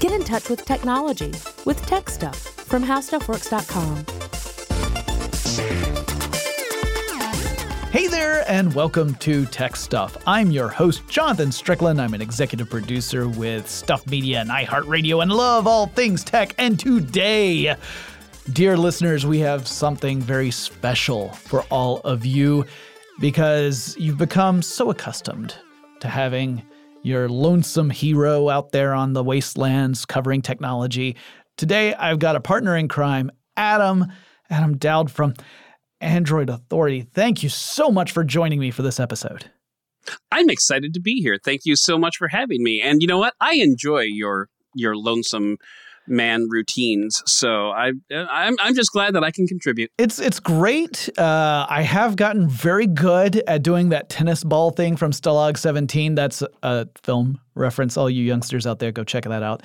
Get in touch with technology with Tech Stuff from HowStuffWorks.com. Hey there, and welcome to Tech Stuff. I'm your host, Jonathan Strickland. I'm an executive producer with Stuff Media and iHeartRadio and love all things tech. And today, dear listeners, we have something very special for all of you because you've become so accustomed to having your lonesome hero out there on the wastelands covering technology. Today, I've got a partner in crime, Adam, Adam Doud from Android Authority. Thank you so much for joining me for this episode. I'm excited to be here. Thank you so much for having me. And you know what? I enjoy your your lonesome man routines. So I I'm I'm just glad that I can contribute. It's it's great. Uh, I have gotten very good at doing that tennis ball thing from Stalag 17. That's a film reference. All you youngsters out there, go check that out.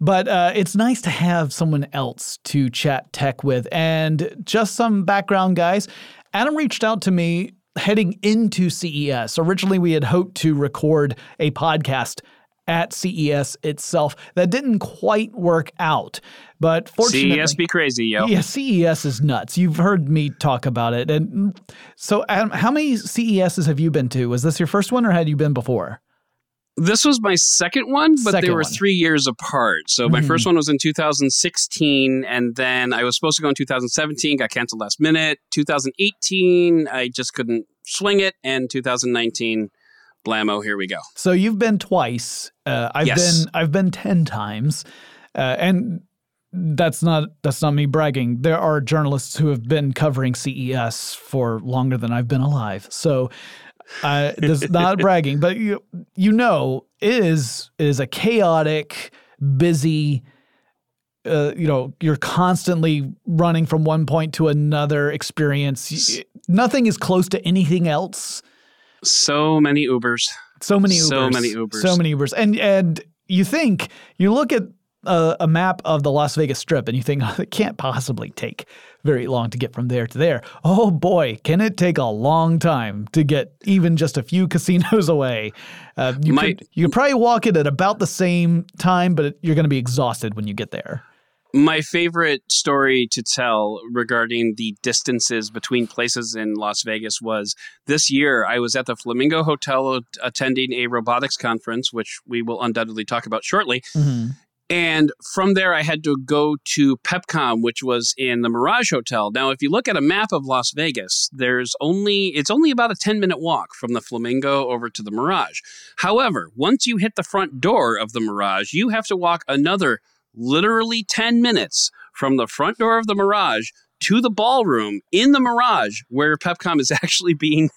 But uh, it's nice to have someone else to chat tech with. And just some background, guys. Adam reached out to me heading into CES. Originally, we had hoped to record a podcast at CES itself. That didn't quite work out. But fortunately, CES be crazy, yo. Yeah, CES is nuts. You've heard me talk about it. And so, Adam, how many CESs have you been to? Was this your first one or had you been before? This was my second one, but Second they were one. three years apart. So my Mhm. first one was in 2016, and then I was supposed to go in 2017, got canceled last minute. 2018, I just couldn't swing it, and 2019, blammo, here we go. So you've been twice. Uh, I've Yes. been I've been ten times, uh, and that's not that's not me bragging. There are journalists who have been covering CES for longer than I've been alive. So uh, this is not bragging, but you you know it is it is a chaotic, busy. Uh, you know, you're constantly running from one point to another experience. Nothing is close to anything else. So many Ubers. So many Ubers. So many Ubers. So many Ubers. And and you think you look at a, a map of the Las Vegas Strip and you think oh, it can't possibly take very long to get from there to there. Oh boy, can it take a long time to get even just a few casinos away? Uh, you Might- could you could probably walk it at about the same time, but it, you're going to be exhausted when you get there. My favorite story to tell regarding the distances between places in Las Vegas was this year I was at the Flamingo Hotel attending a robotics conference, which we will undoubtedly talk about shortly. Mm-hmm. And from there, I had to go to PepCom, which was in the Mirage Hotel. Now, if you look at a map of Las Vegas, there's only it's only about a 10 minute walk from the Flamingo over to the Mirage. However, once you hit the front door of the Mirage, you have to walk another literally 10 minutes from the front door of the Mirage to the ballroom in the Mirage where PepCom is actually being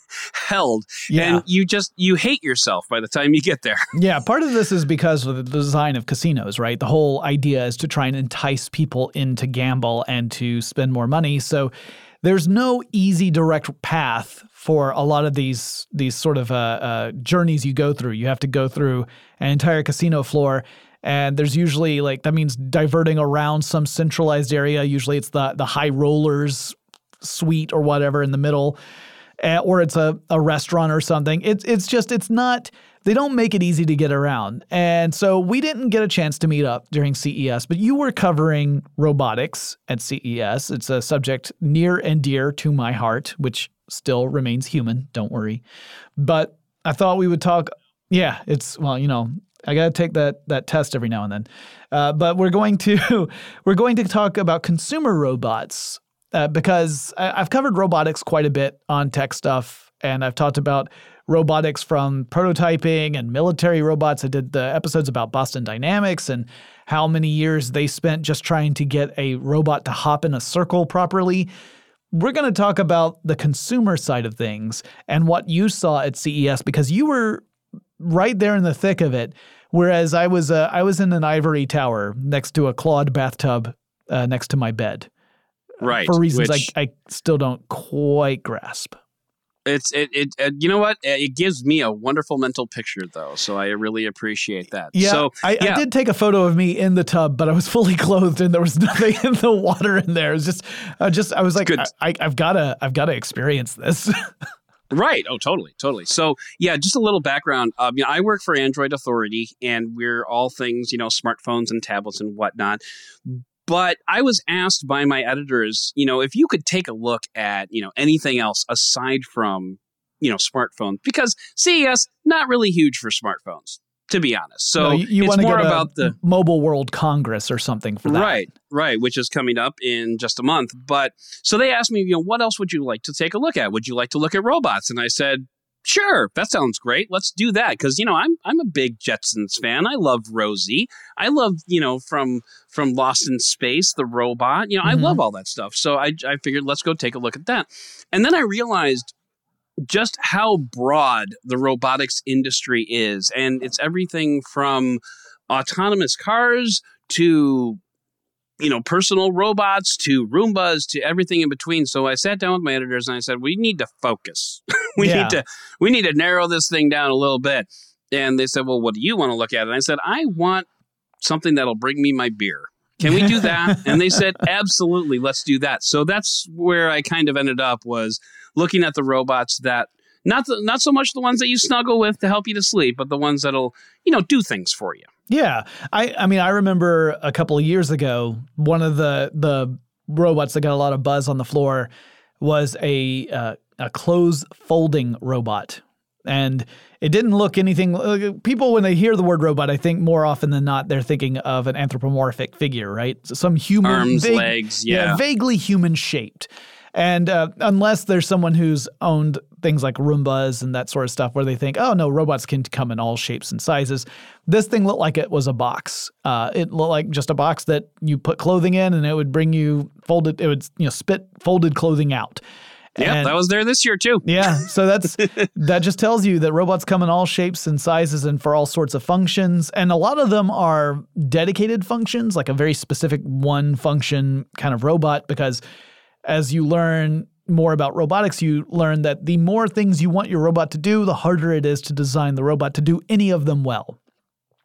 held. Yeah. And you just you hate yourself by the time you get there. Yeah, part of this is because of the design of casinos, right? The whole idea is to try and entice people in to gamble and to spend more money. So there's no easy direct path for a lot of these these sort of uh, uh, journeys you go through. You have to go through an entire casino floor, and there's usually like that means diverting around some centralized area. Usually it's the the high rollers suite or whatever in the middle uh, or it's a, a restaurant or something. It's it's just it's not they don't make it easy to get around. And so we didn't get a chance to meet up during CES, but you were covering robotics at CES. It's a subject near and dear to my heart, which still remains human, don't worry. But I thought we would talk yeah, it's well, you know, I got to take that that test every now and then. Uh, but we're going to we're going to talk about consumer robots uh, because I, I've covered robotics quite a bit on tech stuff, and I've talked about robotics from prototyping and military robots. I did the episodes about Boston Dynamics and how many years they spent just trying to get a robot to hop in a circle properly. We're going to talk about the consumer side of things and what you saw at CES because you were right there in the thick of it. Whereas I was uh, I was in an ivory tower next to a clawed bathtub uh, next to my bed Right. for reasons which- I, I still don't quite grasp. It's it, it uh, you know what Uh, it gives me a wonderful mental picture though so I really appreciate that Yeah, so I, I did take a photo of me in the tub, but I was fully clothed and there was nothing in the water in there. It was just, I just I was like, good. I, I, I've gotta I've gotta experience this. Right. Oh, totally, totally. So, yeah, just a little background. Um, you know, I work for Android Authority, and we're all things, you know, smartphones and tablets and whatnot. But I was asked by my editors, you know, if you could take a look at, you know, anything else aside from, you know, smartphones, because CES not really huge for smartphones, to be honest. So No, you, you it's to more go to about the Mobile World Congress or something for that. Right, right, which is coming up in just a month. But so they asked me, you know, what else would you like to take a look at? Would you like to look at robots? And I said, sure, that sounds great. Let's do that because you know I'm I'm a big Jetsons fan. I love Rosie. I love you know from from Lost in Space the robot. You know I Mhm. love all that stuff. So I I figured let's go take a look at that. And then I realized just how broad the robotics industry is and it's everything from autonomous cars to you know personal robots to roombas to everything in between. So i sat down with my editors and i said we need to focus. We Yeah. need to we need to narrow this thing down a little bit. And they said well what do you want to look at? And i said i want something that'll bring me my beer can we do that? And they said absolutely let's do that. So that's where i kind of ended up was looking at the robots that not the, not so much the ones that you snuggle with to help you to sleep but the ones that'll you know do things for you. Yeah, I I mean I remember a couple of years ago one of the the robots that got a lot of buzz on the floor was a uh, a clothes folding robot. And it didn't look anything. People, when they hear the word robot, I think more often than not they're thinking of an anthropomorphic figure, right? So some human, arms vague- legs yeah. vaguely human shaped. And uh, unless there's someone who's owned things like Roombas and that sort of stuff, where they think, oh no, robots can come in all shapes and sizes. This thing looked like it was a box. Uh, it looked like just a box that you put clothing in, and it would bring you folded. It would you know spit folded clothing out. Yeah, that was there this year too. yeah, so that's that just tells you that robots come in all shapes and sizes and for all sorts of functions, and a lot of them are dedicated functions, like a very specific one function kind of robot. Because as you learn more about robotics, you learn that the more things you want your robot to do, the harder it is to design the robot to do any of them well.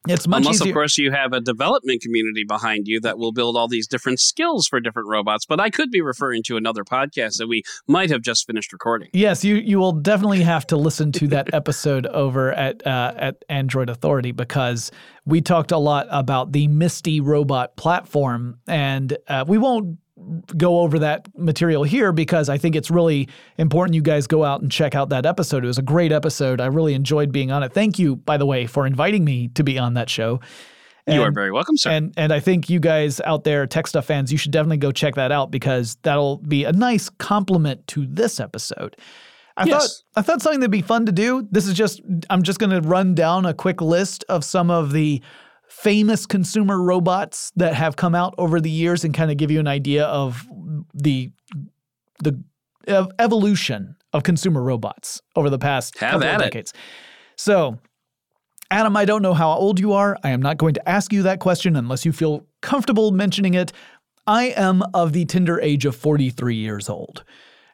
It's much Unless, easier. of course, you have a development community behind you that will build all these different skills for different robots. But I could be referring to another podcast that we might have just finished recording. Yes, you you will definitely have to listen to that episode over at uh, at Android Authority because we talked a lot about the Misty robot platform, and uh, we won't go over that material here because I think it's really important you guys go out and check out that episode. It was a great episode. I really enjoyed being on it. Thank you, by the way, for inviting me to be on that show. And, you are very welcome, sir. and and I think you guys out there, Tech Stuff fans, you should definitely go check that out because that'll be a nice compliment to this episode. I Yes. thought I thought something that'd be fun to do. This is just I'm just going to run down a quick list of some of the famous consumer robots that have come out over the years and kind of give you an idea of the the ev- evolution of consumer robots over the past Have couple of it. decades. So, Adam, I don't know how old you are. I am not going to ask you that question unless you feel comfortable mentioning it. I am of the tender age of 43 years old.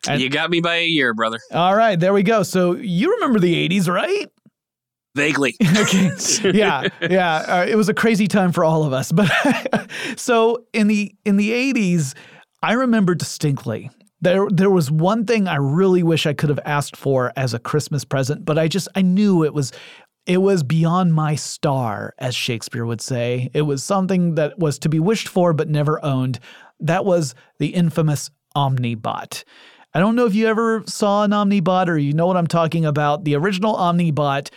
and- you got me by a year, brother. All right, there we go. So you remember the 80s, right? Vaguely. okay. Yeah, yeah. Uh, it was a crazy time for all of us. But so in the in the 80s, I remember distinctly there there was one thing I really wish I could have asked for as a Christmas present, but I just I knew it was it was beyond my star, as Shakespeare would say. It was something that was to be wished for but never owned. That was the infamous Omnibot. I don't know if you ever saw an Omnibot or you know what I'm talking about. The original Omnibot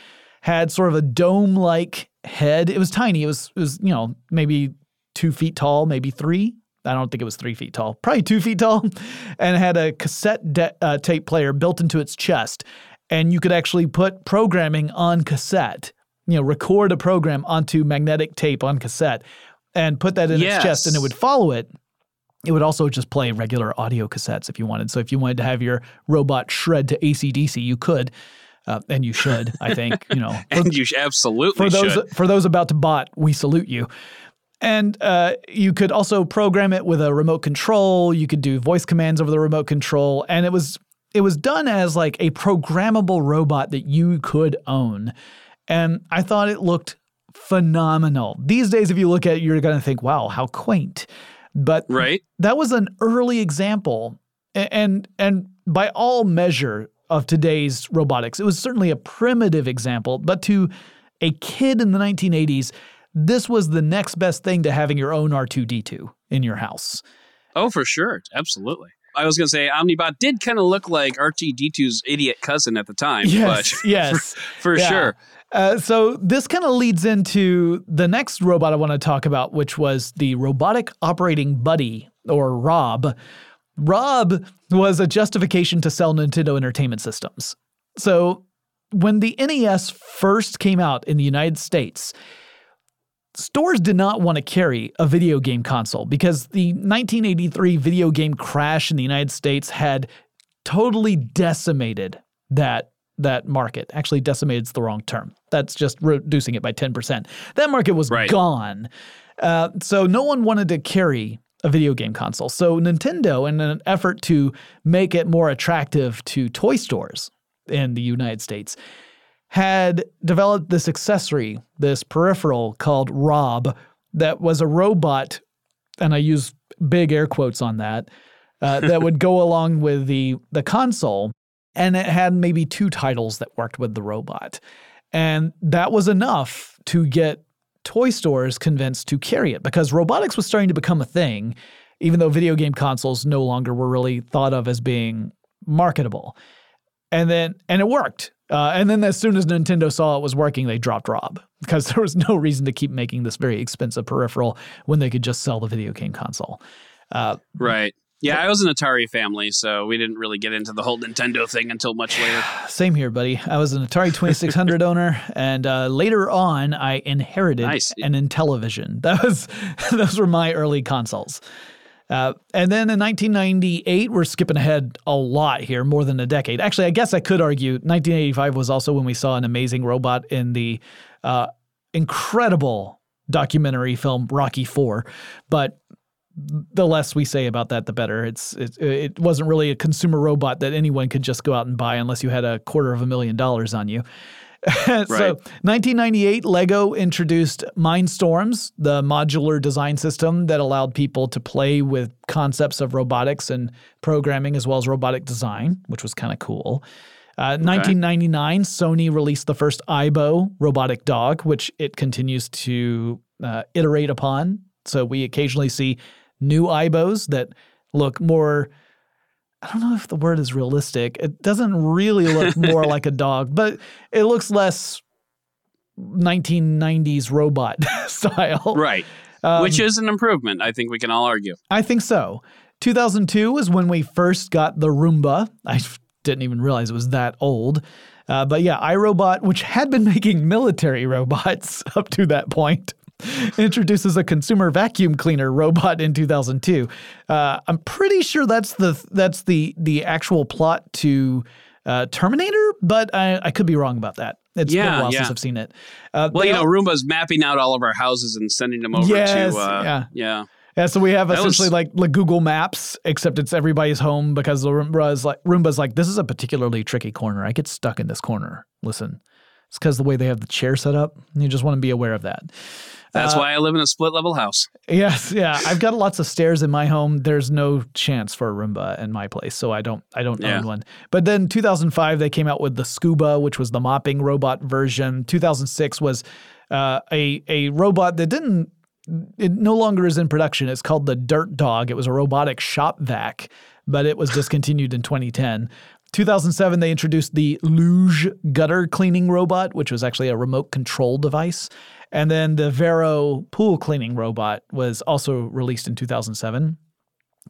had sort of a dome-like head. It was tiny. It was it was you know maybe two feet tall, maybe three. I don't think it was three feet tall, probably two feet tall, and it had a cassette de- uh, tape player built into its chest, and you could actually put programming on cassette. You know, record a program onto magnetic tape on cassette, and put that in its chest, and it would follow it. It would also just play regular audio cassettes if you wanted. So if you wanted to have your robot shred to ACDC, you could, uh, and you should. I think you know. for- And you sh- absolutely for those should. for those about to bot, we salute you. And uh, you could also program it with a remote control. You could do voice commands over the remote control, and it was it was done as like a programmable robot that you could own. And I thought it looked phenomenal. These days, if you look at it, you're going to think, "Wow, how quaint!" But Right? that was an early example and and by all measure of today's robotics. It was certainly a primitive example, but to a kid in the 1980s, this was the next best thing to having your own R2D2 in your house. Oh, for sure. Absolutely. I was going to say Omnibot did kind of look like R2D2's idiot cousin at the time. Yes, but yes. For, for Yeah. sure. Uh, so this kind of leads into the next robot I want to talk about, which was the robotic operating buddy or Rob. Rob was a justification to sell Nintendo Entertainment Systems. So when the NES first came out in the United States, stores did not want to carry a video game console because the 1983 video game crash in the United States had totally decimated that that market. Actually, decimated's the wrong term. That's just reducing it by 10%. That market was Right. gone. Uh, so no one wanted to carry a video game console. So Nintendo, in an effort to make it more attractive to toy stores in the United States, had developed this accessory, this peripheral called Rob, that was a robot, and I use big air quotes on that, uh, that would go along with the the console, and it had maybe two titles that worked with the robot, and that was enough to get toy stores convinced to carry it because robotics was starting to become a thing, even though video game consoles no longer were really thought of as being marketable and then and it worked. Uh, and then as soon as Nintendo saw it was working, they dropped Rob because there was no reason to keep making this very expensive peripheral when they could just sell the video game console. Uh, Right. Yeah, I was an Atari family, so we didn't really get into the whole Nintendo thing until much later. same here, buddy. I was an Atari 2600 owner, and uh, later on, I inherited Nice. an Intellivision. That was those were my early consoles. Uh, and then in 1998, we're skipping ahead a lot here, more than a decade. Actually, I guess I could argue 1985 was also when we saw an amazing robot in the uh, incredible documentary film Rocky Four. But the less we say about that, the better. It's it, it wasn't really a consumer robot that anyone could just go out and buy unless you had a quarter of a million dollars on you. so, Right. 1998, Lego introduced Mindstorms, the modular design system that allowed people to play with concepts of robotics and programming as well as robotic design, which was kind of cool. Uh, 1999, Sony released the first Aibo robotic dog, which it continues to uh, iterate upon. So we occasionally see new Aibos that look more. I don't know if the word is realistic. It doesn't really look more like a dog, but it looks less 1990s robot style. Right. Um, Which is an improvement, I think we can all argue. I think so. 2002 was when we first got the Roomba. I didn't even realize it was that old. Uh, but yeah, iRobot, which had been making military robots up to that point, introduces a consumer vacuum cleaner robot in 2002. Uh, I'm pretty sure that's the that's the the actual plot to uh, Terminator, but I, I could be wrong about that. It's been a while yeah. since I've seen it. Uh, Well, you know, Roomba's mapping out all of our houses and sending them over Yes, to. Uh, yeah. yeah. Yeah, so we have That was- essentially like, like Google Maps, except it's everybody's home because the Roomba's like Roomba's like this is a particularly tricky corner. I get stuck in this corner. Listen, it's because the way they have the chair set up. You just want to be aware of that. That's Uh, why I live in a split level house. Yes, yeah. I've got lots of stairs in my home. There's no chance for a Roomba in my place, so I don't I don't Yeah. own one. But then 2005 they came out with the Scuba, which was the mopping robot version. 2006 was uh, a a robot that didn't it no longer is in production. It's called the Dirt Dog. It was a robotic shop vac, but it was discontinued in 2010. 2007, they introduced the Looj gutter cleaning robot, which was actually a remote control device. And then the Verro pool cleaning robot was also released in 2007.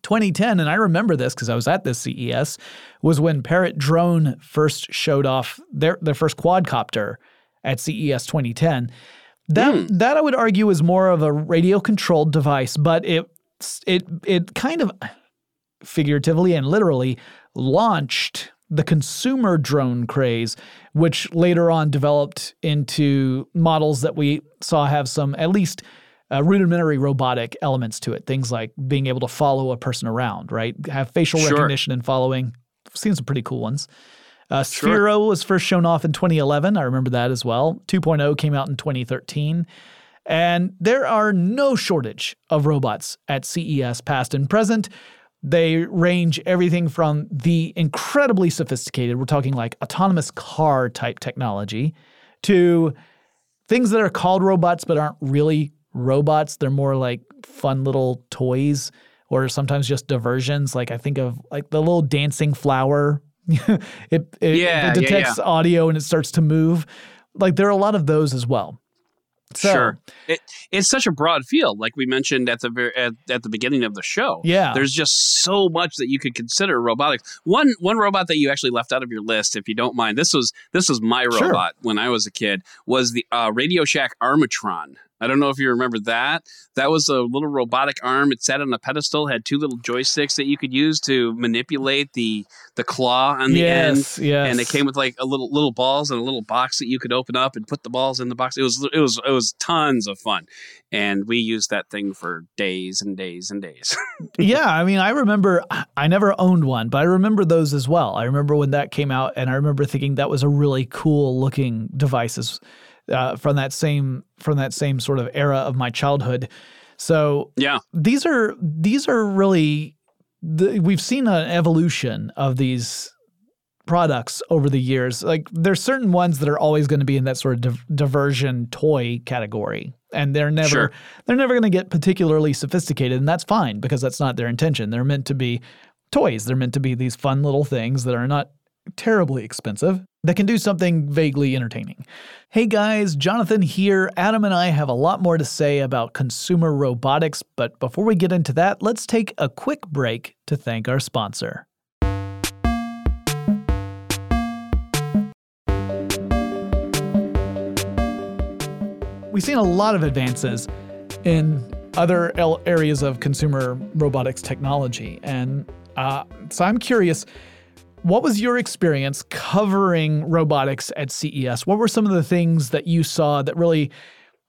2010, and I remember this because I was at this CES, was when Parrot Drone first showed off their, their first quadcopter at CES 2010. That hmm. that I would argue is more of a radio controlled device, but it it it kind of figuratively and literally launched the consumer drone craze, which later on developed into models that we saw have some at least uh, rudimentary robotic elements to it. Things like being able to follow a person around, right? Have facial Sure. recognition and following. Seen some pretty cool ones. Uh, Sure. Sphero was first shown off in 2011. I remember that as well. 2.0 came out in 2013. And there are no shortage of robots at CES, past and present. They range everything from the incredibly sophisticated, we're talking like autonomous car type technology, to things that are called robots but aren't really robots. They're more like fun little toys or sometimes just diversions. Like I think of like the little dancing flower. it, it, Yeah, it yeah, detects audio and it starts to move. Like there are a lot of those as well. So, sure. It, it's such a broad field, like we mentioned at the ver- at, at the beginning of the show. Yeah. There's just so much that you could consider robotics. One one robot that you actually left out of your list, if you don't mind, this was this was my Sure. robot when I was a kid. Was the uh, Radio Shack Armatron. I don't know if you remember that. That was a little robotic arm. It sat on a pedestal, had two little joysticks that you could use to manipulate the the claw on the end yes, yes. and it came with like a little little balls and a little box that you could open up and put the balls in the box. It was it was it was tons of fun, and we used that thing for days and days and days. yeah, I mean, I remember I never owned one, but I remember those as well. I remember when that came out, and I remember thinking that was a really cool looking device uh, from that same from that same sort of era of my childhood. So yeah, these are these are really the, we've seen an evolution of these products over the years. Like there's certain ones that are always going to be in that sort of div- diversion toy category, and they're never Sure. they're never going to get particularly sophisticated, and that's fine because that's not their intention. They're meant to be toys. They're meant to be these fun little things that are not terribly expensive that can do something vaguely entertaining. Hey guys, Jonathan here. Adam and I have a lot more to say about consumer robotics, but before we get into that, let's take a quick break to thank our sponsor. We've seen a lot of advances in other areas of consumer robotics technology, and uh, so I'm curious what was your experience covering robotics at CES? What were some of the things that you saw that really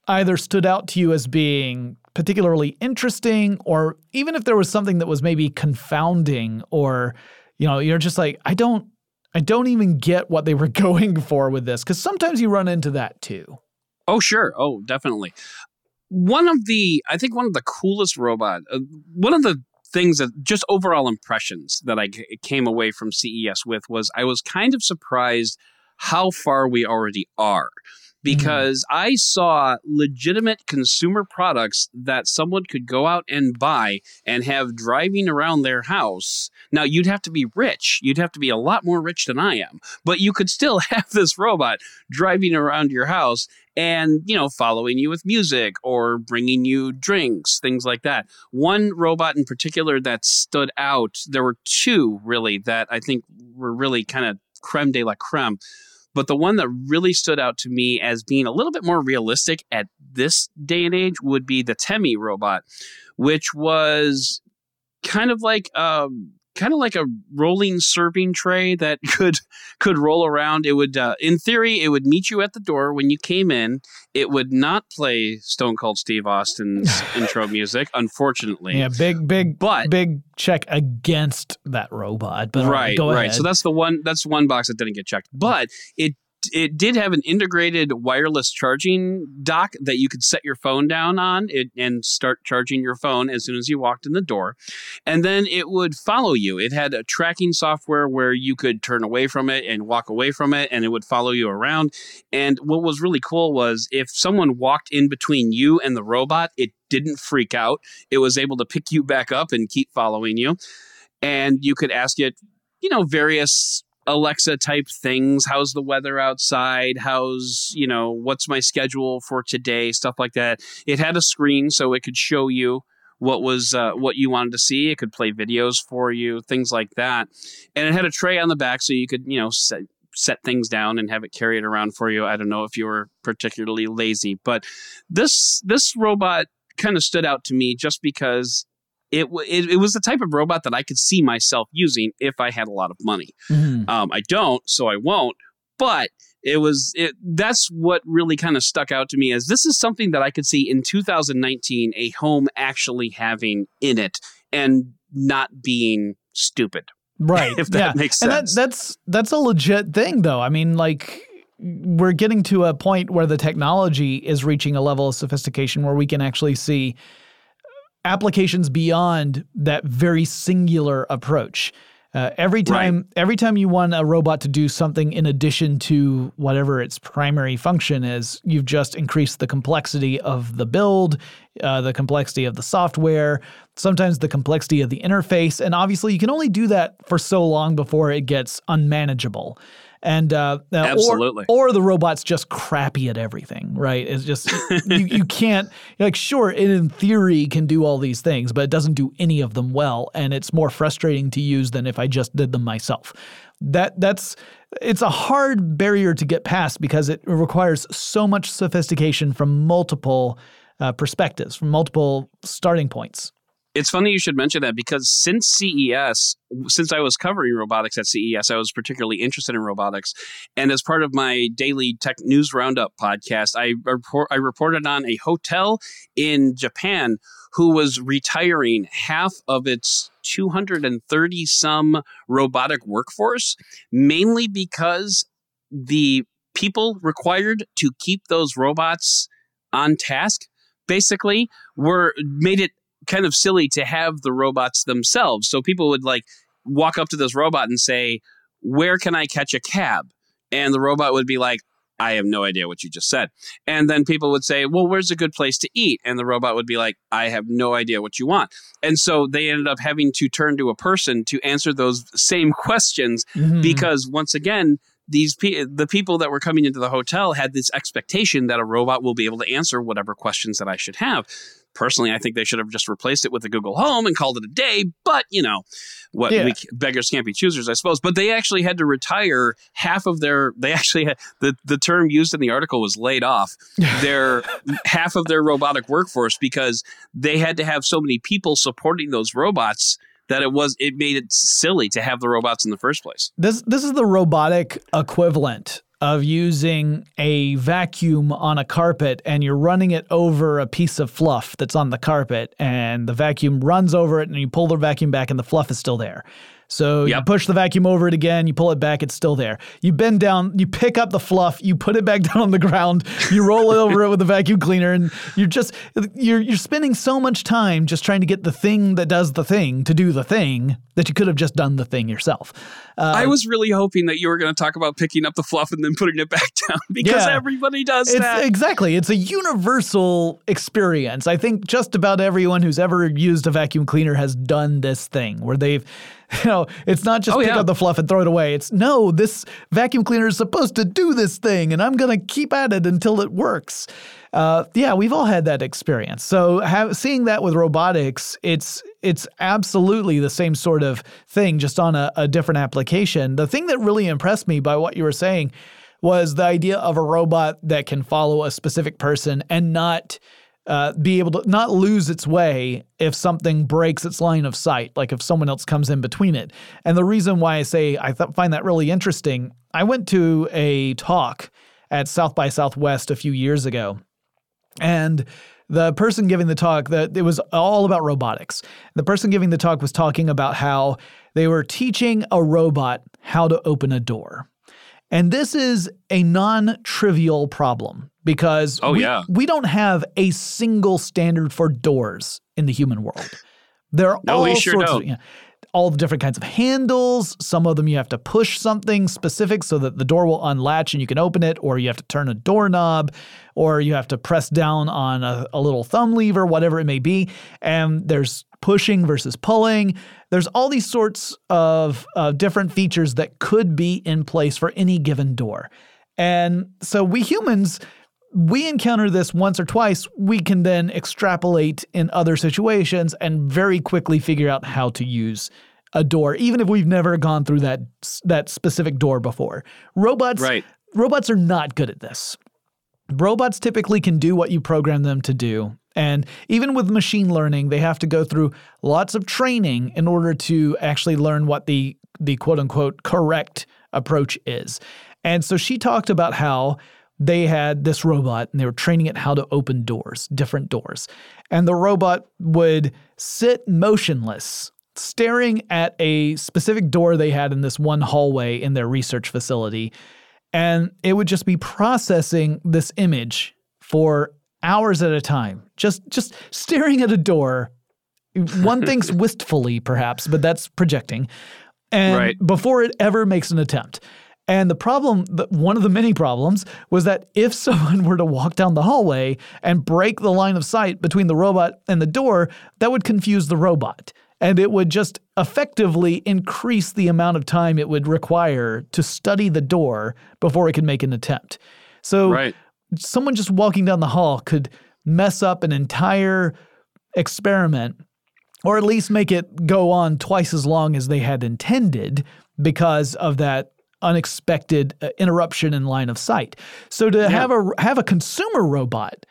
either stood out to you as being particularly interesting, or even if there was something that was maybe confounding, or you know, you're just like, I don't, I don't even get what they were going for with this, because sometimes you run into that too. Oh, sure. Oh, definitely. One of the, I think one of the coolest robot, uh, one of the things that just overall impressions that I came away from CES with was I was kind of surprised how far we already are. Mm. Because I saw legitimate consumer products that someone could go out and buy and have driving around their house. Now, you'd have to be rich. You'd have to be a lot more rich than I am. But you could still have this robot driving around your house and you know following you with music or bringing you drinks things like that one robot in particular that stood out there were two really that i think were really kind of creme de la creme but the one that really stood out to me as being a little bit more realistic at this day and age would be the temi robot which was kind of like um kind of like a rolling serving tray that could could roll around. It would, uh, in theory, it would meet you at the door when you came in. It would not play Stone Cold Steve Austin's intro music, unfortunately. Yeah, big, big, But- big check against that robot. But right, right. ahead. So that's the one. That's one box that didn't get checked, but it it did have an integrated wireless charging dock that you could set your phone down on it and start charging your phone as soon as you walked in the door, and then it would follow you. It had a tracking software where you could turn away from it and walk away from it, and it would follow you around. And what was really cool was if someone walked in between you and the robot, it didn't freak out. It was able to pick you back up and keep following you and you could ask it, you know, various Alexa type things. How's the weather outside? How's, you know, what's my schedule for today? Stuff like that. It had a screen so it could show you what was uh, what you wanted to see. It could play videos for you, things like that. And it had a tray on the back so you could, you know, set set things down and have it carry it around for you. I don't know if you were particularly lazy, but this this robot kind of stood out to me just because it, it it was the type of robot that I could see myself using if I had a lot of money. Mhm. Um, I don't, so I won't. But it was it. That's what really kind of stuck out to me as this is something that I could see in 2019 a home actually having in it and not being stupid. right. If that yeah. makes And that, sense. that's that's a legit thing, though. I mean, like we're getting to a point where the technology is reaching a level of sophistication where we can actually see applications beyond that very singular approach. Uh, every time, right. every time you want a robot to do something in addition to whatever its primary function is, you've just increased the complexity of the build, uh, the complexity of the software, sometimes the complexity of the interface, and obviously you can only do that for so long before it gets unmanageable and uh, absolutely, or, or the robot's just crappy at everything, right? It's just you, you can't like sure it in theory can do all these things, but it doesn't do any of them well, and it's more frustrating to use than if I just did them myself. That that's it's a hard barrier to get past because it requires so much sophistication from multiple uh, perspectives, from multiple starting points. It's funny you should mention that because since CES, since I was covering robotics at CES, I was particularly interested in robotics. And as part of my daily tech news roundup podcast, I, report, I reported on a hotel in Japan who was retiring half of its 230 some robotic workforce, mainly because the people required to keep those robots on task basically were made it kind of silly to have the robots themselves. So people would like walk up to this robot and say, Where can I catch a cab? And the robot would be like, I have no idea what you just said. And then people would say, Well, where's a good place to eat? And the robot would be like, I have no idea what you want. And so they ended up having to turn to a person to answer those same questions mm-hmm. because, once again, these pe- the people that were coming into the hotel had this expectation that a robot will be able to answer whatever questions that I should have. Personally, I think they should have just replaced it with the Google Home and called it a day. But you know, what yeah. we, beggars can't be choosers, I suppose. But they actually had to retire half of their. They actually had the the term used in the article was laid off their half of their robotic workforce because they had to have so many people supporting those robots that it was it made it silly to have the robots in the first place. This this is the robotic equivalent of using a vacuum on a carpet and you're running it over a piece of fluff that's on the carpet and the vacuum runs over it and you pull the vacuum back and the fluff is still there. So yep. you push the vacuum over it again, you pull it back, it's still there. You bend down, you pick up the fluff, you put it back down on the ground, you roll it over it with a vacuum cleaner, and you're just you're you're spending so much time just trying to get the thing that does the thing to do the thing that you could have just done the thing yourself. Uh, I was really hoping that you were going to talk about picking up the fluff and then putting it back down because yeah, everybody does it's, that. Exactly. It's a universal experience. I think just about everyone who's ever used a vacuum cleaner has done this thing where they've you know, it's not just oh, pick yeah. up the fluff and throw it away. It's no, this vacuum cleaner is supposed to do this thing, and I'm going to keep at it until it works. Uh, yeah, we've all had that experience. So have, seeing that with robotics, it's it's absolutely the same sort of thing, just on a, a different application. The thing that really impressed me by what you were saying was the idea of a robot that can follow a specific person and not uh, be able to not lose its way if something breaks its line of sight, like if someone else comes in between it. And the reason why I say I th- find that really interesting, I went to a talk at South by Southwest a few years ago, and the person giving the talk that it was all about robotics. The person giving the talk was talking about how they were teaching a robot how to open a door. And this is a non trivial problem because oh, we, yeah. we don't have a single standard for doors in the human world. There are no, all sure sorts don't. of. You know, all the different kinds of handles. Some of them you have to push something specific so that the door will unlatch and you can open it, or you have to turn a doorknob, or you have to press down on a, a little thumb lever, whatever it may be. And there's pushing versus pulling. There's all these sorts of uh, different features that could be in place for any given door. And so we humans, we encounter this once or twice, we can then extrapolate in other situations and very quickly figure out how to use a door, even if we've never gone through that that specific door before. Robots, right. robots are not good at this. Robots typically can do what you program them to do. And even with machine learning, they have to go through lots of training in order to actually learn what the, the quote unquote correct approach is. And so she talked about how they had this robot and they were training it how to open doors, different doors. And the robot would sit motionless, staring at a specific door they had in this one hallway in their research facility and it would just be processing this image for hours at a time just just staring at a door One thinks wistfully, perhaps, but that's projecting. And Right. before it ever makes an attempt. And the problem, one of the many problems, was that if someone were to walk down the hallway and break the line of sight between the robot and the door, that would confuse the robot. And it would just effectively increase the amount of time it would require to study the door before it could make an attempt. So Right. Someone just walking down the hall could mess up an entire experiment or at least make it go on twice as long as they had intended because of that unexpected uh, interruption in line of sight. So to have a have a consumer robot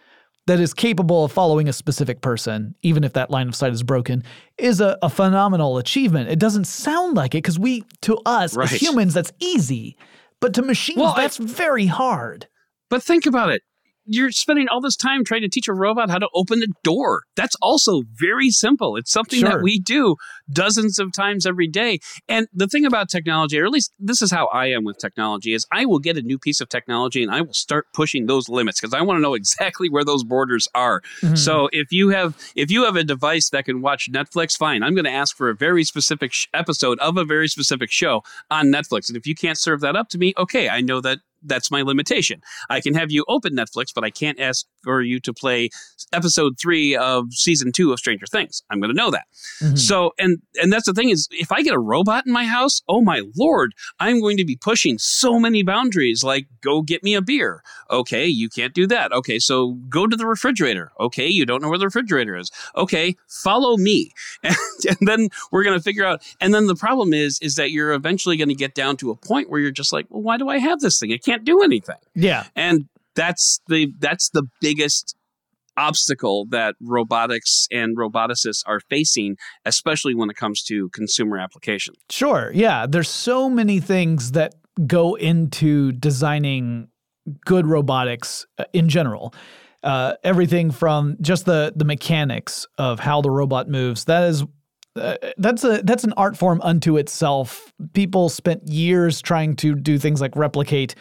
that is capable of following a specific person, even if that line of sight is broken, is a, a phenomenal achievement. It doesn't sound like it because we, to us Right. as humans, that's easy. But to machines, Well, I- that's very hard. But think about it. You're spending all this time trying to teach a robot how to open a door. That's also very simple. It's something Sure. that we do dozens of times every day. And the thing about technology, or at least this is how I am with technology, is I will get a new piece of technology and I will start pushing those limits because I want to know exactly where those borders are. Mm-hmm. So if you have if you have a device that can watch Netflix, fine. I'm going to ask for a very specific sh- episode of a very specific show on Netflix. And if you can't serve that up to me, okay, I know that that's my limitation. I can have you open Netflix, but I can't ask for you to play episode three of season two of Stranger Things. I'm going to know that. Mhm. So, and and that's the thing is, if I get a robot in my house, oh my lord, I'm going to be pushing so many boundaries. Like, go get me a beer. Okay, you can't do that. Okay, so go to the refrigerator. Okay, you don't know where the refrigerator is. Okay, follow me, and, and then we're going to figure out. And then the problem is, is that you're eventually going to get down to a point where you're just like, well, why do I have this thing? It can't do anything Yeah. and that's the that's the biggest obstacle that robotics and roboticists are facing especially when it comes to consumer application Sure. Yeah. There's so many things that go into designing good robotics uh, in general. Uh, everything from just the the mechanics of how the robot moves. That is. Uh, that's a that's an art form unto itself. People spent years trying to do things like replicate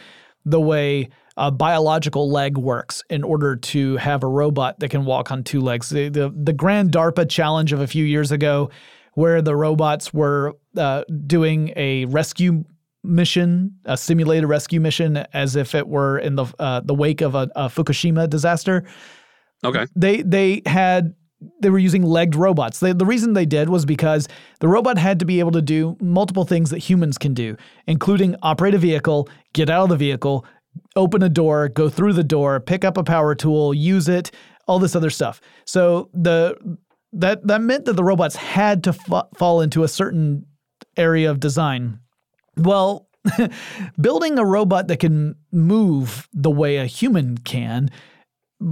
the way a biological leg works in order to have a robot that can walk on two legs. The the, the grand DARPA challenge of a few years ago, where the robots were uh, doing a rescue mission, a simulated rescue mission, as if it were in the uh, the wake of a, a Fukushima disaster. okay They they had they were using legged robots. The reason they did was because the robot had to be able to do multiple things that humans can do, including operate a vehicle, get out of the vehicle, open a door, go through the door, pick up a power tool, use it, all this other stuff. So the that that meant that the robots had to fa- fall into a certain area of design. Well, building a robot that can move the way a human can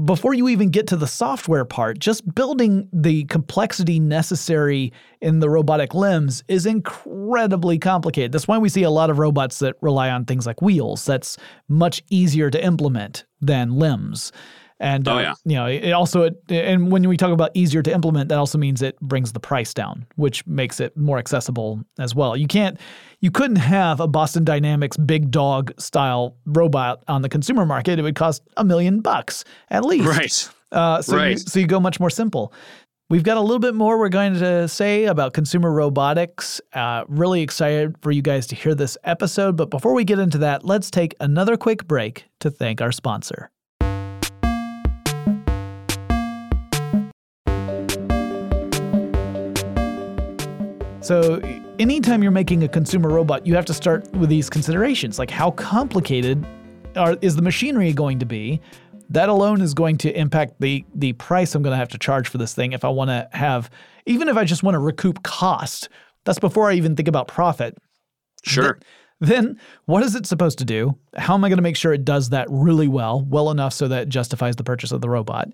before you even get to the software part, just building the complexity necessary in the robotic limbs is incredibly complicated. That's why we see a lot of robots that rely on things like wheels. That's much easier to implement than limbs. And Oh, uh, yeah. you know, it also it, and when we talk about easier to implement, that also means it brings the price down, which makes it more accessible as well. You can't, you couldn't have a Boston Dynamics big dog style robot on the consumer market. It would cost a million bucks at least. right Uh, so, you, Right. so you go much more simple. We've got a little bit more we're going to say about consumer robotics. Uh, really excited for you guys to hear this episode. But before we get into that, let's take another quick break to thank our sponsor. So, anytime you're making a consumer robot, you have to start with these considerations like how complicated are, is the machinery going to be? That alone is going to impact the the price I'm going to have to charge for this thing if I want to have even if I just want to recoup cost. That's before I even think about profit. sure Then what is it supposed to do? How am I going to make sure it does that really well, well enough so that it justifies the purchase of the robot?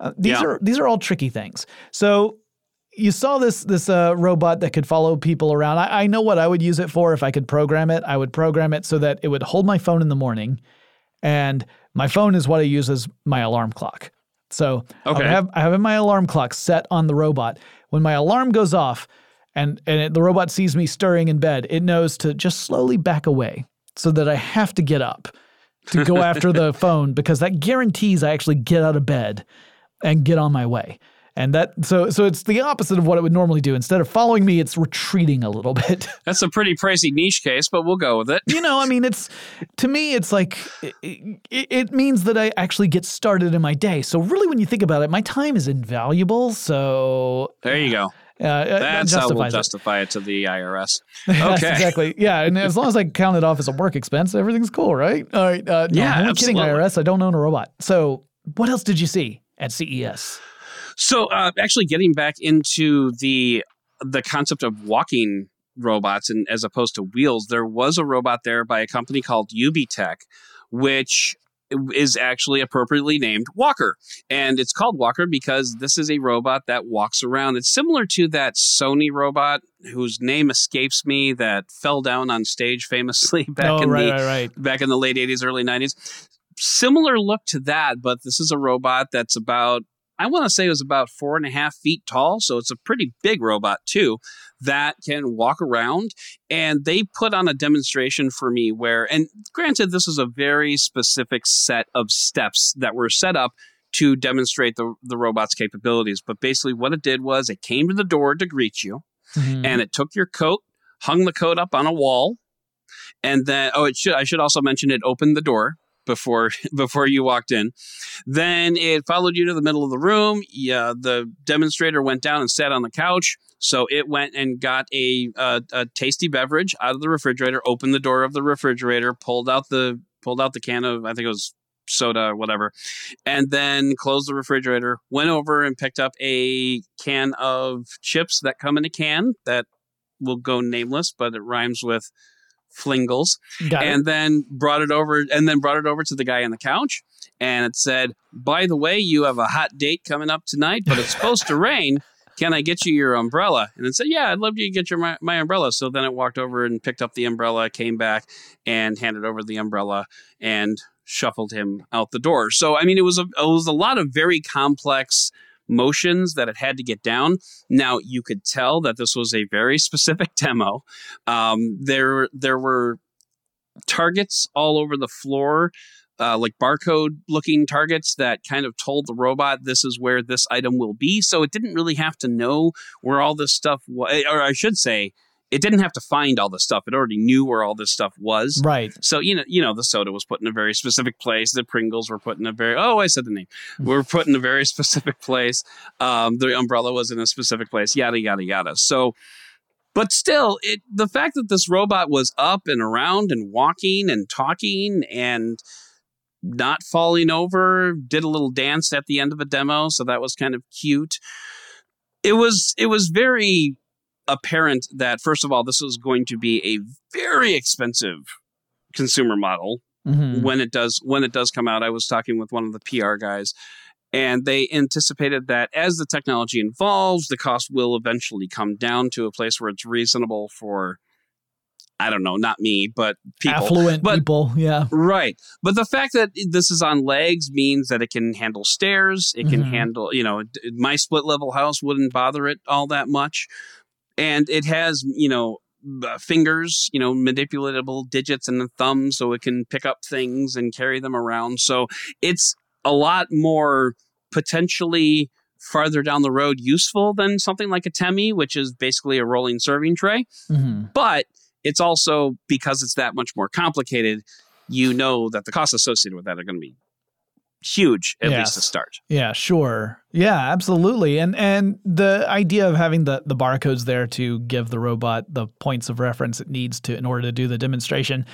Uh, these Yeah. are these are all tricky things. So you saw this this uh, robot that could follow people around. I, I know what I would use it for if I could program it. I would program it so that it would hold my phone in the morning, and my phone is what I use as my alarm clock. So I Okay. have I have my alarm clock set on the robot. When my alarm goes off, and and it, the robot sees me stirring in bed, it knows to just slowly back away so that I have to get up to go after the phone because that guarantees I actually get out of bed and get on my way. And that so so it's the opposite of what it would normally do. Instead of following me, it's retreating a little bit. That's a pretty pricey niche case, but we'll go with it. You know, I mean, it's to me, it's like it, it, it means that I actually get started in my day. So really, when you think about it, my time is invaluable. So there you go. Uh, That's how we'll justify it. it to the IRS. Okay, exactly. Yeah, and as long as I count it off as a work expense, everything's cool, right? All right. Uh, no, yeah, I'm kidding, IRS. I don't own a robot. So, what else did you see at CES? So, uh, actually, getting back into the the concept of walking robots and as opposed to wheels, there was a robot there by a company called UBTech, which is actually appropriately named Walker. And it's called Walker because this is a robot that walks around. It's similar to that Sony robot whose name escapes me that fell down on stage famously back oh, in right, the right, right. back in the late 80s early 90s. Similar look to that, but this is a robot that's about I want to say it was about four and a half feet tall. So it's a pretty big robot, too, that can walk around. And they put on a demonstration for me where, and granted, this is a very specific set of steps that were set up to demonstrate the, the robot's capabilities. But basically, what it did was it came to the door to greet you, mm-hmm. and it took your coat, hung the coat up on a wall, and then oh, it should I should also mention it opened the door before before you walked in. Then it followed you to the middle of the room. Yeah, the demonstrator went down and sat on the couch. So it went and got a, a, a tasty beverage out of the refrigerator, opened the door of the refrigerator, pulled out the pulled out the can of I think it was soda or whatever, and then closed the refrigerator. Went over and picked up a can of chips that come in a can that will go nameless, but it rhymes with Flingles, Got and it. then brought it over, and then brought it over to the guy on the couch, and it said, "By the way, you have a hot date coming up tonight, but it's supposed to rain. Can I get you your umbrella?" And it said, "Yeah, I'd love you to get your my, my umbrella." So then it walked over and picked up the umbrella, came back, and handed over the umbrella, and shuffled him out the door. So I mean, it was a it was a lot of very complex motions that it had to get down. Now you could tell that this was a very specific demo. Um, there there were targets all over the floor. Uh, like barcode looking targets that kind of told the robot this is where this item will be. So it didn't really have to know where all this stuff was, or I should say, it didn't have to find all this stuff. It already knew where all this stuff was. Right. So you know, you know, the soda was put in a very specific place. The Pringles were put in a very oh, I said the name. We're put in a very specific place. Um, the umbrella was in a specific place. Yada yada yada. So, but still, it the fact that this robot was up and around and walking and talking and not falling over, did a little dance at the end of a demo, so that was kind of cute. It was it was very apparent that first of all, this is going to be a very expensive consumer model mm-hmm. when it does when it does come out. I was talking with one of the PR guys, and they anticipated that as the technology evolves, the cost will eventually come down to a place where it's reasonable for. I don't know, not me, but people. Affluent but, people, yeah. Right. But the fact that this is on legs means that it can handle stairs. It can mm-hmm. handle, you know, my split level house wouldn't bother it all that much and it has you know fingers, you know, manipulatable digits and a thumb so it can pick up things and carry them around. So it's a lot more potentially farther down the road useful than something like a Temi, which is basically a rolling serving tray. Mm-hmm. But it's also because it's that much more complicated, you know that the costs associated with that are going to be huge at yes. least to start. Yeah, sure. Yeah, absolutely. And and the idea of having the the barcodes there to give the robot the points of reference it needs to in order to do the demonstration.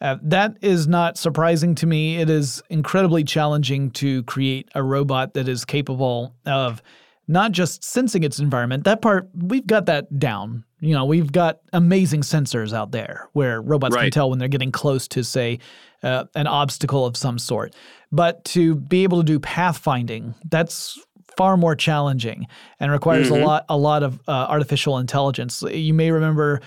Uh, that is not surprising to me. It is incredibly challenging to create a robot that is capable of not just sensing its environment. That part, we've got that down. You know, we've got amazing sensors out there where robots right. can tell when they're getting close to, say, uh, an obstacle of some sort. But to be able to do pathfinding, that's far more challenging and requires mm-hmm. a lot a lot of uh, artificial intelligence. You may remember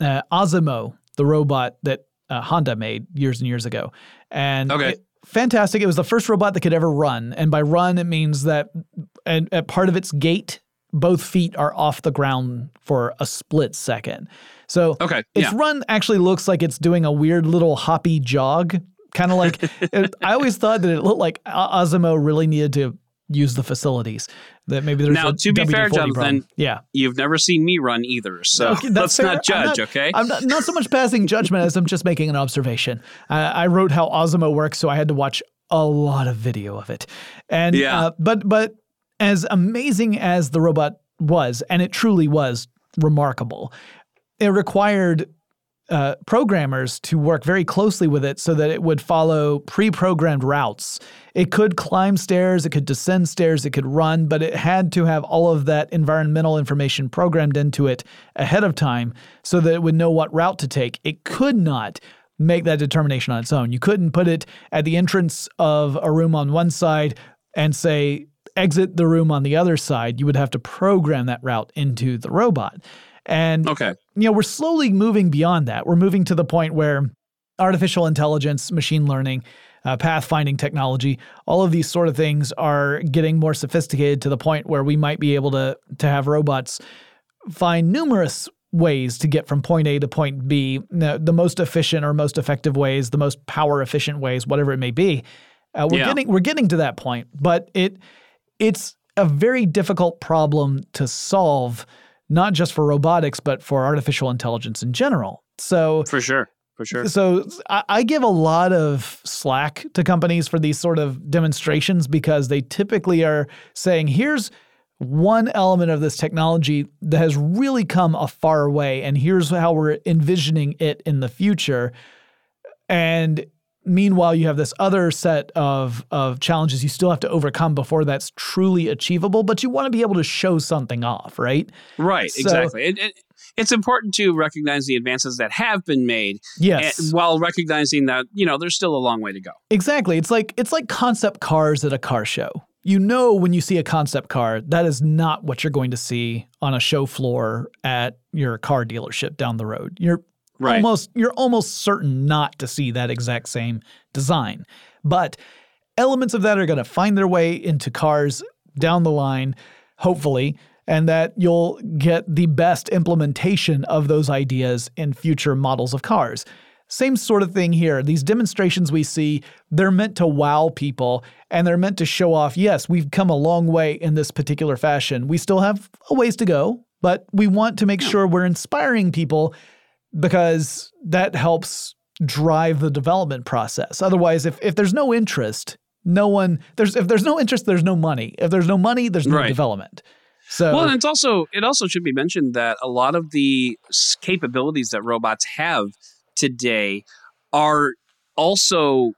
uh, ASIMO, the robot that uh, Honda made years and years ago, and okay. It, fantastic. It was the first robot that could ever run, and by run it means that at part of its gait, both feet are off the ground for a split second. So okay, its yeah. run actually looks like it's doing a weird little hoppy jog, kind of like. it, I always thought that it looked like ASIMO really needed to use the facilities. That maybe there's now a to be WD-40 Jonathan. problem. Yeah, You've never seen me run either, so Okay, that's let's fair. not I'm judge. not- okay. I'm not, not so much passing judgment as I'm just making an observation. Uh, I wrote how ASIMO works, so I had to watch a lot of video of it. And Yeah. uh, but but as amazing as the robot was, and it truly was remarkable, it required uh, programmers to work very closely with it so that it would follow pre-programmed routes. It could climb stairs, it could descend stairs, it could run, but it had to have all of that environmental information programmed into it ahead of time so that it would know what route to take. It could not make that determination on its own. You couldn't put it at the entrance of a room on one side and say exit the room on the other side. You would have to program that route into the robot. And Okay. you know, we're slowly moving beyond that. We're moving to the point where artificial intelligence, machine learning, uh, pathfinding technology, all of these sort of things are getting more sophisticated to the point where we might be able to to have robots find numerous ways to get from point A to point B, the, the most efficient or most effective ways, the most power efficient ways, whatever it may be. Uh, we're Yeah. getting we're getting to that point, but it it's a very difficult problem to solve, not just for robotics, but for artificial intelligence in general. So For sure. For sure. so I, I give a lot of slack to companies for these sort of demonstrations because they typically are saying, here's one element of this technology that has really come a far way, and here's how we're envisioning it in the future. And meanwhile, you have this other set of of challenges you still have to overcome before that's truly achievable. But you want to be able to show something off, right? Right. So- exactly. It, it, it's important to recognize the advances that have been made, Yes. and, while recognizing that you know there's still a long way to go. Exactly. It's like it's like concept cars at a car show. You know when you see a concept car, that is not what you're going to see on a show floor at your car dealership down the road. You're Right. almost you're almost certain not to see that exact same design. But elements of that are going to find their way into cars down the line, hopefully, and that you'll get the best implementation of those ideas in future models of cars. Same sort of thing here. These demonstrations we see, they're meant to wow people and they're meant to show off, yes, we've come a long way in this particular fashion. We still have a ways to go, but we want to make sure we're inspiring people because that helps drive the development process. Otherwise, if, if there's no interest, no one there's if there's no interest, there's no money. If there's no money, there's no Right. development. So Well, and it's also it also should be mentioned that a lot of the capabilities that robots have today are also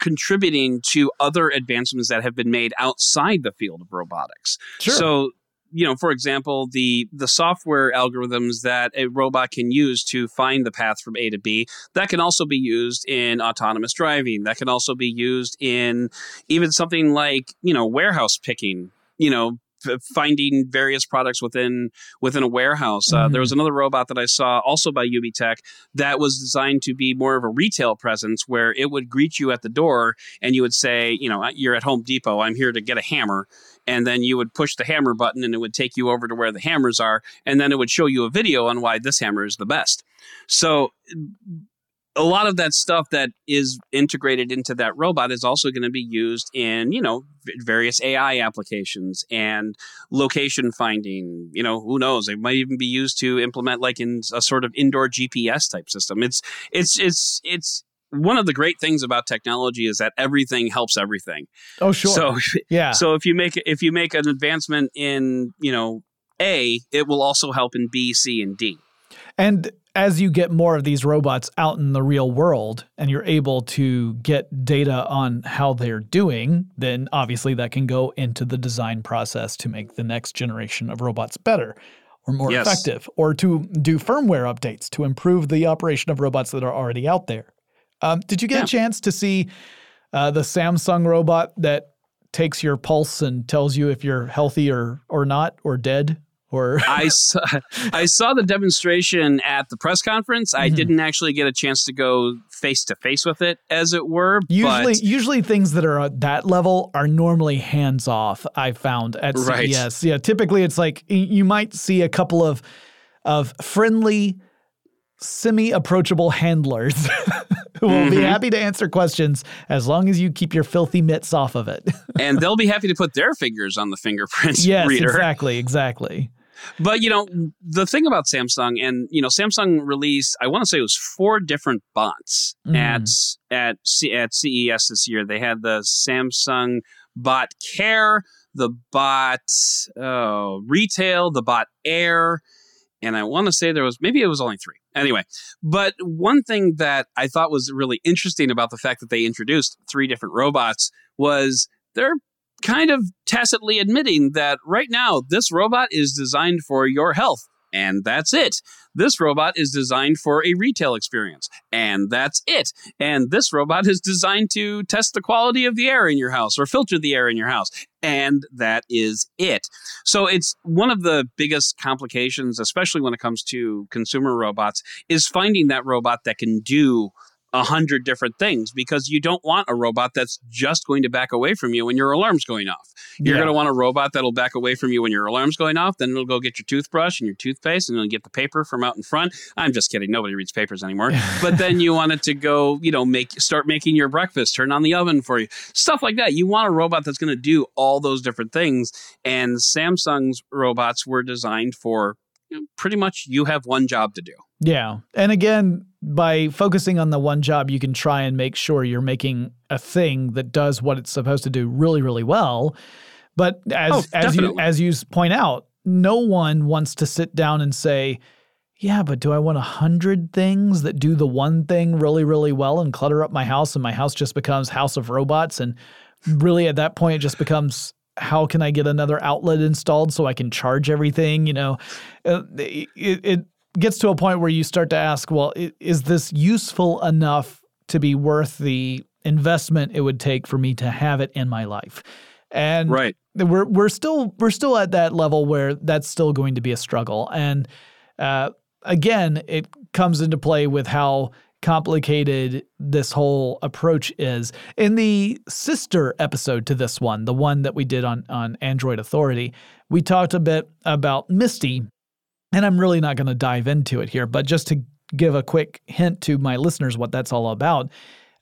contributing to other advancements that have been made outside the field of robotics. Sure. So, you know, for example, the the software algorithms that a robot can use to find the path from A to B, that can also be used in autonomous driving. That can also be used in even something like, you know, warehouse picking, you know, finding various products within within a warehouse. Uh, Mhm. there was another robot that I saw also by UBTech that was designed to be more of a retail presence where it would greet you at the door and you would say, you know, you're at Home Depot, I'm here to get a hammer. And then you would push the hammer button and it would take you over to where the hammers are. And then it would show you a video on why this hammer is the best. So a lot of that stuff that is integrated into that robot is also going to be used in, you know, various AI applications and location finding. You know, who knows? It might even be used to implement like in a sort of indoor GPS type system. It's it's it's it's one of the great things about technology is that everything helps everything. oh sure. So yeah. so if you make if you make an advancement in you know A, it will also help in B, C, and D. And as you get more of these robots out in the real world and you're able to get data on how they're doing, then obviously that can go into the design process to make the next generation of robots better or more Yes. effective or to do firmware updates to improve the operation of robots that are already out there. Um, did you get Yeah. a chance to see uh, the Samsung robot that takes your pulse and tells you if you're healthy or, or not or dead? Or I saw, I saw the demonstration at the press conference. I Mhm. didn't actually get a chance to go face to face with it, as it were. Usually, but usually things that are at that level are normally hands off. I found at Right. CES. Yeah, typically it's like you might see a couple of of friendly semi approachable handlers who will mm-hmm. be happy to answer questions as long as you keep your filthy mitts off of it. and they'll be happy to put their fingers on the fingerprint yes, reader. exactly, exactly. But you know, the thing about Samsung and you know, Samsung released I want to say it was four different bots mm. at at C- at CES this year. They had the Samsung Bot Care, the Bot oh, Retail, the Bot Air, and I want to say there was maybe it was only three. Anyway, but one thing that I thought was really interesting about the fact that they introduced three different robots was they're kind of tacitly admitting that right now this robot is designed for your health. And that's it. This robot is designed for a retail experience. And that's it. And this robot is designed to test the quality of the air in your house or filter the air in your house. And that is it. So it's one of the biggest complications, especially when it comes to consumer robots, is finding that robot that can do a hundred different things because you don't want a robot that's just going to back away from you when your alarm's going off. You're yeah. going to want a robot that'll back away from you when your alarm's going off. Then it'll go get your toothbrush and your toothpaste and it'll get the paper from out in front. I'm just kidding. Nobody reads papers anymore. but then you want it to go, you know, make start making your breakfast, turn on the oven for you, stuff like that. You want a robot that's going to do all those different things. And Samsung's robots were designed for you know, pretty much you have one job to do. Yeah. And again, by focusing on the one job, you can try and make sure you're making a thing that does what it's supposed to do really, really well. But as oh, as you as you point out, no one wants to sit down and say, yeah, but do I want a hundred things that do the one thing really, really well and clutter up my house and my house just becomes House of Robots and really at that point it just becomes how can I get another outlet installed so I can charge everything? You know, uh, it, it gets to a point where you start to ask, well, is this useful enough to be worth the investment it would take for me to have it in my life? And right. we're we're still we're still at that level where that's still going to be a struggle. And uh, again, it comes into play with how complicated this whole approach is. In the sister episode to this one, the one that we did on on Android Authority, we talked a bit about Misty and I'm really not going to dive into it here, but just to give a quick hint to my listeners what that's all about.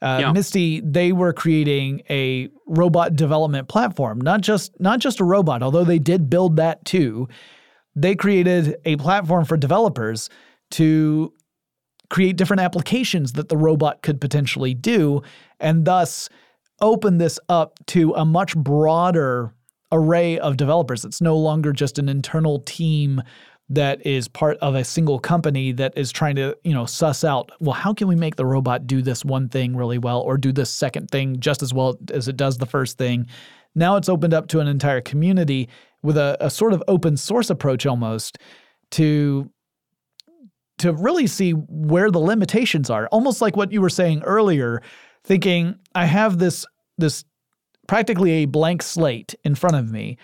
Uh, yeah. Misty, they were creating a robot development platform, not just not just a robot, although they did build that too. They created a platform for developers to create different applications that the robot could potentially do, and thus open this up to a much broader array of developers. It's no longer just an internal team that is part of a single company that is trying to, you know, suss out, well, how can we make the robot do this one thing really well or do this second thing just as well as it does the first thing? Now it's opened up to an entire community with a, a sort of open source approach almost to to really see where the limitations are. Almost like what you were saying earlier, thinking I have this this practically a blank slate in front of me.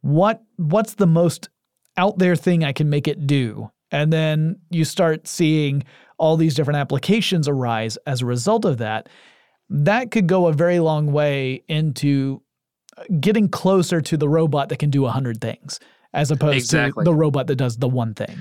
What what's the most out there thing I can make it do. And then you start seeing all these different applications arise as a result of that. That could go a very long way into uh, getting closer to the robot that can do 100 things as opposed exactly. to the robot that does the one thing.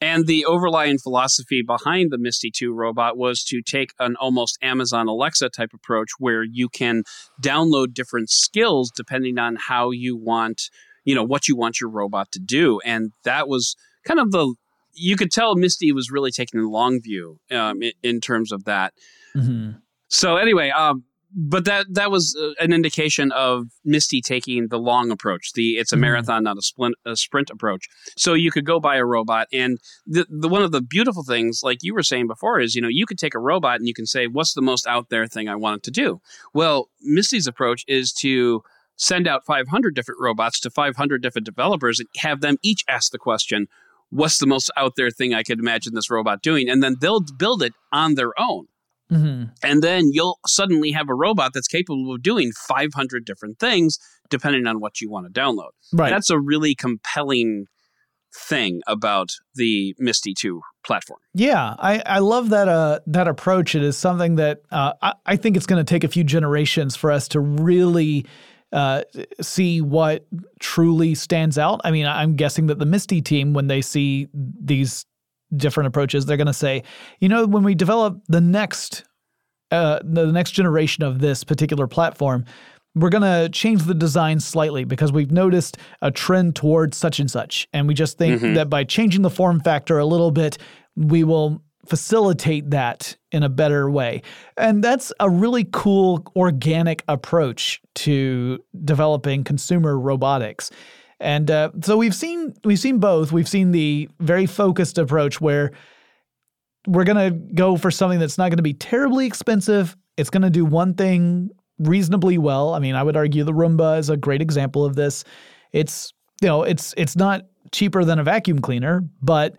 And the overlying philosophy behind the Misty 2 robot was to take an almost Amazon Alexa type approach where you can download different skills depending on how you want you know what you want your robot to do and that was kind of the you could tell misty was really taking the long view um, in, in, terms of that mm-hmm. so anyway um, but that that was uh, an indication of Misty taking the long approach. The it's a mm-hmm. marathon, not a sprint, a sprint approach. So you could go buy a robot, and the, the one of the beautiful things, like you were saying before, is you know you could take a robot and you can say, what's the most out there thing I want it to do? Well, Misty's approach is to send out 500 different robots to 500 different developers and have them each ask the question, what's the most out there thing I could imagine this robot doing? And then they'll build it on their own. Mm-hmm. And then you'll suddenly have a robot that's capable of doing 500 different things depending on what you want to download. Right. That's a really compelling thing about the Misty 2 platform. Yeah, I, I love that uh, that approach. It is something that uh, I, I think it's going to take a few generations for us to really uh, see what truly stands out. I mean, I'm guessing that the Misty team, when they see these different approaches. They're going to say, you know, when we develop the next uh, the next generation of this particular platform, we're going to change the design slightly because we've noticed a trend towards such and such. And we just think Mhm. that by changing the form factor a little bit, we will facilitate that in a better way. And that's a really cool organic approach to developing consumer robotics. And uh, so we've seen we've seen both. We've seen the very focused approach where we're going to go for something that's not going to be terribly expensive. It's going to do one thing reasonably well. I mean, I would argue the Roomba is a great example of this. It's, you know, it's it's not cheaper than a vacuum cleaner, but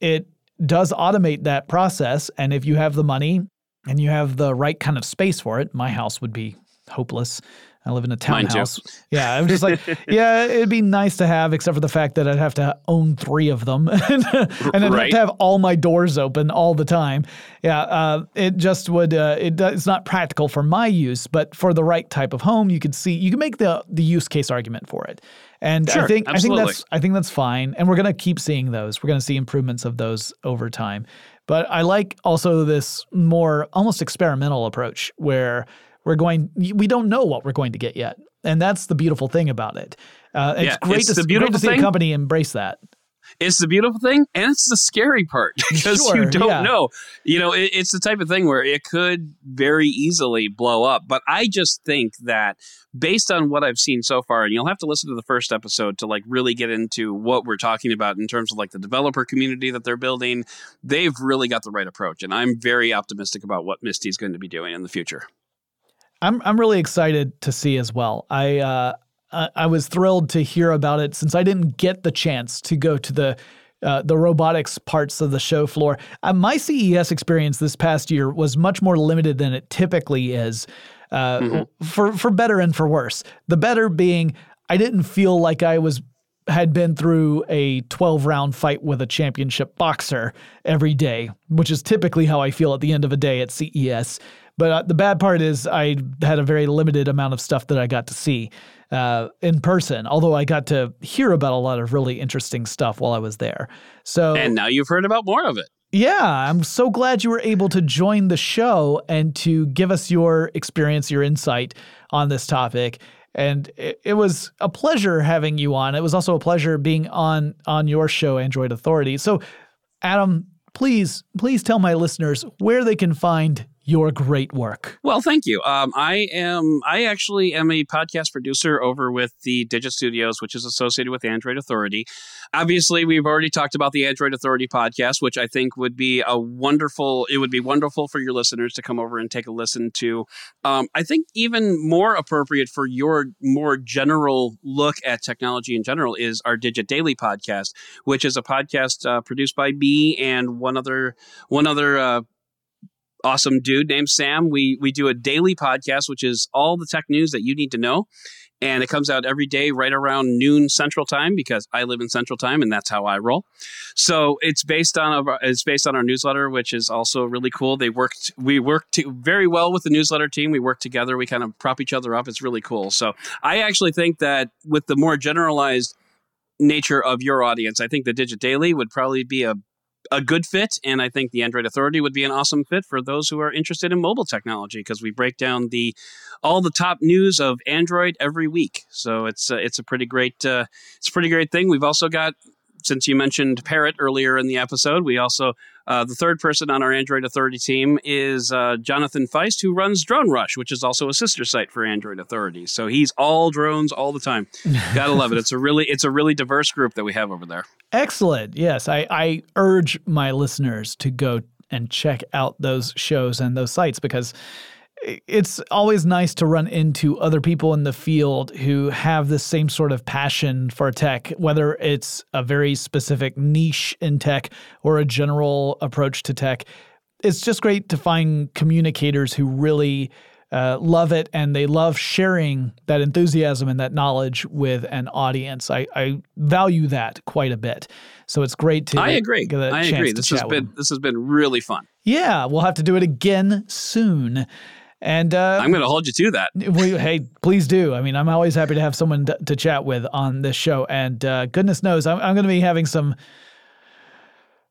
it does automate that process and if you have the money and you have the right kind of space for it, my house would be hopeless. I live in a townhouse. Yeah, I'm just like, yeah, it'd be nice to have, except for the fact that I'd have to own three of them, and I'd have to have all my doors open all the time. Yeah, uh, it just would. Uh, it it's not practical for my use, but for the right type of home, you could see you can make the the use case argument for it. And I Sure, think I think that's I think that's fine, and we're gonna keep seeing those. We're gonna see improvements of those over time. But I like also this more almost experimental approach where we're going. We don't know what we're going to get yet, and that's the beautiful thing about it. Uh, it's Yeah, great it's to, great to see thing. a company embrace that. It's the beautiful thing, and it's the scary part because Sure, you don't yeah. know. You know, it, it's the type of thing where it could very easily blow up. But I just think that based on what I've seen so far, and you'll have to listen to the first episode to like really get into what we're talking about in terms of like the developer community that they're building. They've really got the right approach, and I'm very optimistic about what Misty's going to be doing in the future. I'm I'm really excited to see as well. I uh, I I was thrilled to hear about it since I didn't get the chance to go to the uh, the robotics parts of the show floor. Uh, my CES experience this past year was much more limited than it typically is, uh, for for better and for worse. The better being I didn't feel like I was had been through a 12 round fight with a championship boxer every day, which is typically how I feel at the end of a day at CES. But uh, the bad part is I had a very limited amount of stuff that I got to see uh, in person, although I got to hear about a lot of really interesting stuff while I was there. So And now you've heard about more of it. yeah, I'm so glad you were able to join the show and to give us your experience, your insight on this topic. And it, it was a pleasure having you on. It was also a pleasure being on on your show, Android Authority. So, Adam, please, please tell my listeners where they can find your great work. Well, thank you. Um, I am. I actually am a podcast producer over with the Digit Studios, which is associated with Android Authority. Obviously, we've already talked about the Android Authority podcast, which I think would be a wonderful. It would be wonderful for your listeners to come over and take a listen to. Um, I think even more appropriate for your more general look at technology in general is our Digit Daily podcast, which is a podcast uh, produced by me and one other one other. Uh, awesome dude named Sam. We we do a daily podcast, which is all the tech news that you need to know. And it comes out every day right around noon Central Time because I live in Central Time and that's how I roll. So it's based on a, it's based on our newsletter, which is also really cool. They worked we worked very well with the newsletter team. We work together. We kind of prop each other up. It's really cool. So I actually think that with the more generalized nature of your audience, I think the Digit Daily would probably be a a good fit, and I think the Android Authority would be an awesome fit for those who are interested in mobile technology because we break down the all the top news of Android every week. So it's uh, it's a pretty great uh, it's a pretty great thing. We've also got since you mentioned Parrot earlier in the episode, we also uh, the third person on our Android Authority team is uh, Jonathan Feist, who runs Drone Rush, which is also a sister site for Android Authority. So he's all drones all the time. Gotta love it. It's a really it's a really diverse group that we have over there. Excellent. Yes, I, I urge my listeners to go and check out those shows and those sites because it's always nice to run into other people in the field who have the same sort of passion for tech, whether it's a very specific niche in tech or a general approach to tech. It's just great to find communicators who really uh, love it and they love sharing that enthusiasm and that knowledge with an audience. I, I value that quite a bit. So it's great to I agree. I agree. This has been them. this has been really fun. Yeah, we'll have to do it again soon. And uh, I'm going to hold you to that. we, hey, please do. I mean, I'm always happy to have someone to, to chat with on this show. And uh, goodness knows, I'm, I'm going to be having some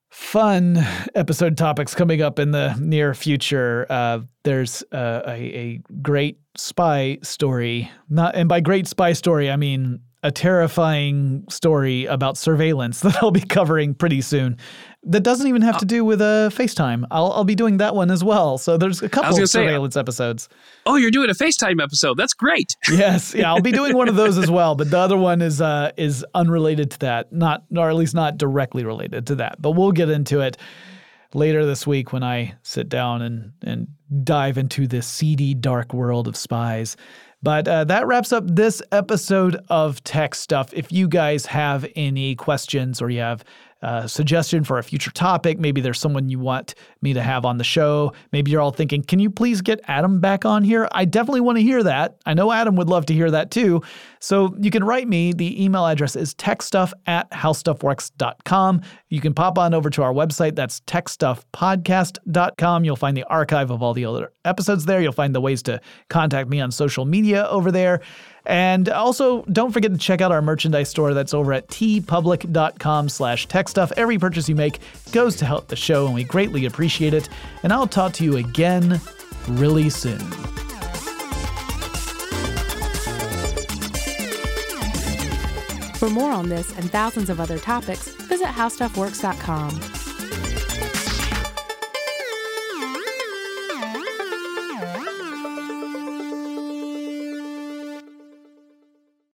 fun episode topics coming up in the near future. Uh, there's uh, a, a great spy story, not and by great spy story I mean a terrifying story about surveillance that I'll be covering pretty soon. That doesn't even have to do with a uh, FaceTime. I'll I'll be doing that one as well. So there's a couple of surveillance say, episodes. Oh, you're doing a FaceTime episode. That's great. yes, yeah, I'll be doing one of those as well. But the other one is uh is unrelated to that, not or at least not directly related to that. But we'll get into it later this week when I sit down and and dive into this seedy dark world of spies. But uh, that wraps up this episode of Tech Stuff. If you guys have any questions or you have suggestion for a future topic. Maybe there's someone you want me to have on the show. Maybe you're all thinking, can you please get Adam back on here? I definitely want to hear that. I know Adam would love to hear that too. So you can write me. The email address is techstuff at howstuffworks.com. You can pop on over to our website. That's techstuffpodcast.com. You'll find the archive of all the other episodes there. You'll find the ways to contact me on social media over there. And also, don't forget to check out our merchandise store that's over at teepublic.com slash techstuff. Every purchase you make goes to help the show, and we greatly appreciate it. And I'll talk to you again really soon. For more on this and thousands of other topics, visit howstuffworks.com.